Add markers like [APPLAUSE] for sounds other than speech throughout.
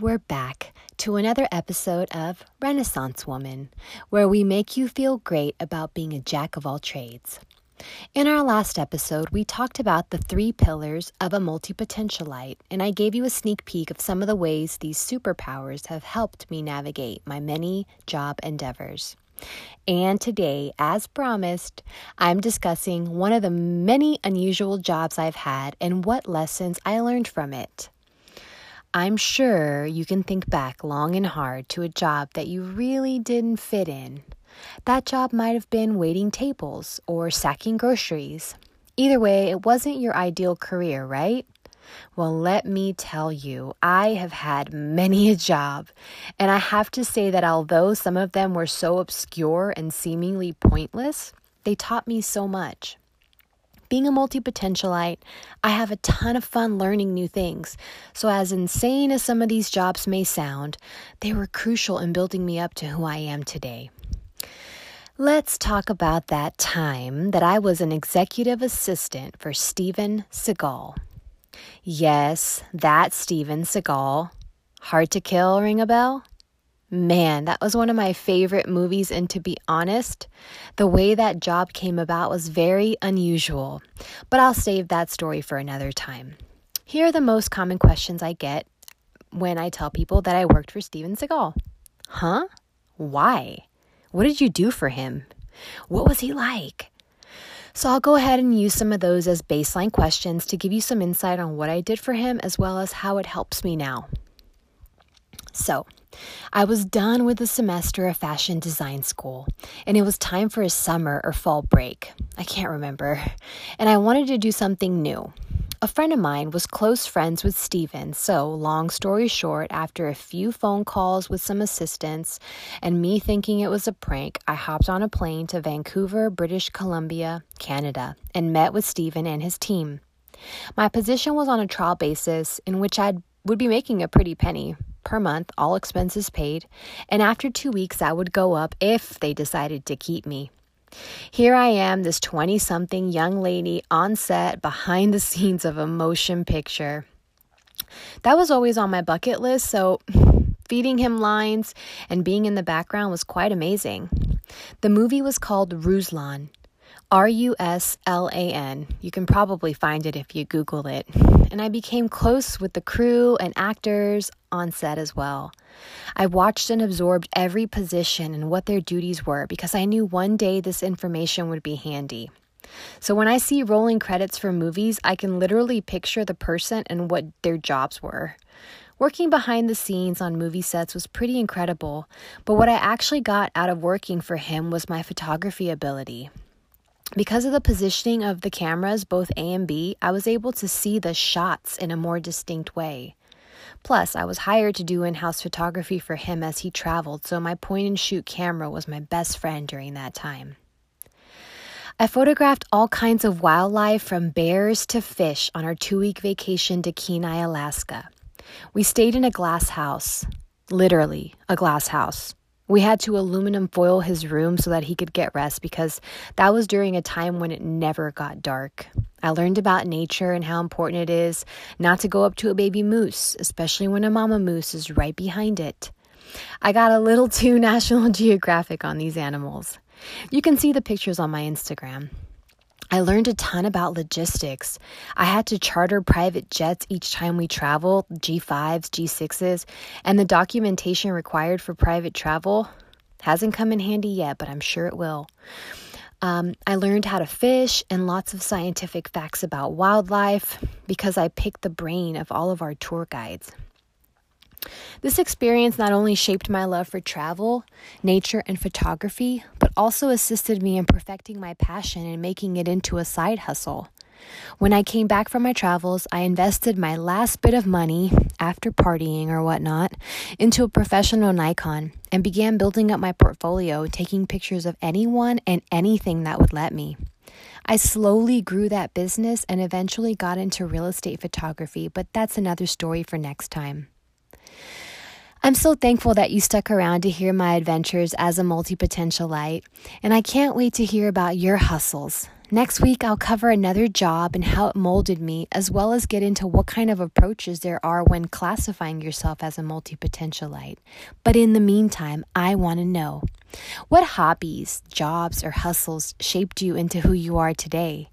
we're back to another episode of Renaissance Woman, where we make you feel great about being a jack of all trades. In our last episode, we talked about the three pillars of a multi potentialite, and I gave you a sneak peek of some of the ways these superpowers have helped me navigate my many job endeavors. And today, as promised, I'm discussing one of the many unusual jobs I've had and what lessons I learned from it. I'm sure you can think back long and hard to a job that you really didn't fit in. That job might have been waiting tables or sacking groceries. Either way, it wasn't your ideal career, right? Well, let me tell you, I have had many a job, and I have to say that although some of them were so obscure and seemingly pointless, they taught me so much. Being a multi potentialite, I have a ton of fun learning new things. So, as insane as some of these jobs may sound, they were crucial in building me up to who I am today. Let's talk about that time that I was an executive assistant for Steven Seagal. Yes, that Steven Seagal. Hard to Kill ring a bell? Man, that was one of my favorite movies, and to be honest, the way that job came about was very unusual. But I'll save that story for another time. Here are the most common questions I get when I tell people that I worked for Steven Seagal. Huh? Why? What did you do for him? What was he like? So I'll go ahead and use some of those as baseline questions to give you some insight on what I did for him as well as how it helps me now. So, I was done with the semester of fashion design school, and it was time for a summer or fall break. I can't remember. And I wanted to do something new. A friend of mine was close friends with Steven, so long story short, after a few phone calls with some assistants and me thinking it was a prank, I hopped on a plane to Vancouver, British Columbia, Canada, and met with Steven and his team. My position was on a trial basis in which I would be making a pretty penny, per month, all expenses paid, and after two weeks, I would go up if they decided to keep me. Here I am, this 20 something young lady on set behind the scenes of a motion picture. That was always on my bucket list, so [LAUGHS] feeding him lines and being in the background was quite amazing. The movie was called Ruslan, R U S L A N. You can probably find it if you Google it. And I became close with the crew and actors on set as well. I watched and absorbed every position and what their duties were because I knew one day this information would be handy. So when I see rolling credits for movies, I can literally picture the person and what their jobs were. Working behind the scenes on movie sets was pretty incredible, but what I actually got out of working for him was my photography ability. Because of the positioning of the cameras, both A and B, I was able to see the shots in a more distinct way. Plus, I was hired to do in house photography for him as he traveled, so my point and shoot camera was my best friend during that time. I photographed all kinds of wildlife from bears to fish on our two week vacation to Kenai, Alaska. We stayed in a glass house, literally, a glass house. We had to aluminum foil his room so that he could get rest because that was during a time when it never got dark. I learned about nature and how important it is not to go up to a baby moose, especially when a mama moose is right behind it. I got a little [LAUGHS] too National Geographic on these animals. You can see the pictures on my Instagram. I learned a ton about logistics. I had to charter private jets each time we traveled, G5s, G6s, and the documentation required for private travel hasn't come in handy yet, but I'm sure it will. Um, I learned how to fish and lots of scientific facts about wildlife because I picked the brain of all of our tour guides. This experience not only shaped my love for travel, nature, and photography, but also assisted me in perfecting my passion and making it into a side hustle. When I came back from my travels, I invested my last bit of money, after partying or whatnot, into a professional Nikon and began building up my portfolio, taking pictures of anyone and anything that would let me. I slowly grew that business and eventually got into real estate photography, but that's another story for next time. I'm so thankful that you stuck around to hear my adventures as a multi potentialite, and I can't wait to hear about your hustles. Next week, I'll cover another job and how it molded me, as well as get into what kind of approaches there are when classifying yourself as a multi potentialite. But in the meantime, I want to know what hobbies, jobs, or hustles shaped you into who you are today?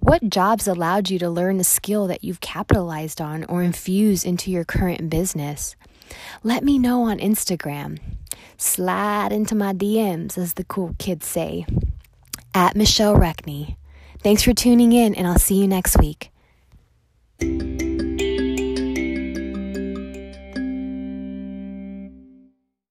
What jobs allowed you to learn a skill that you've capitalized on or infused into your current business? Let me know on Instagram. Slide into my DMs, as the cool kids say at Michelle Reckney. Thanks for tuning in, and I'll see you next week.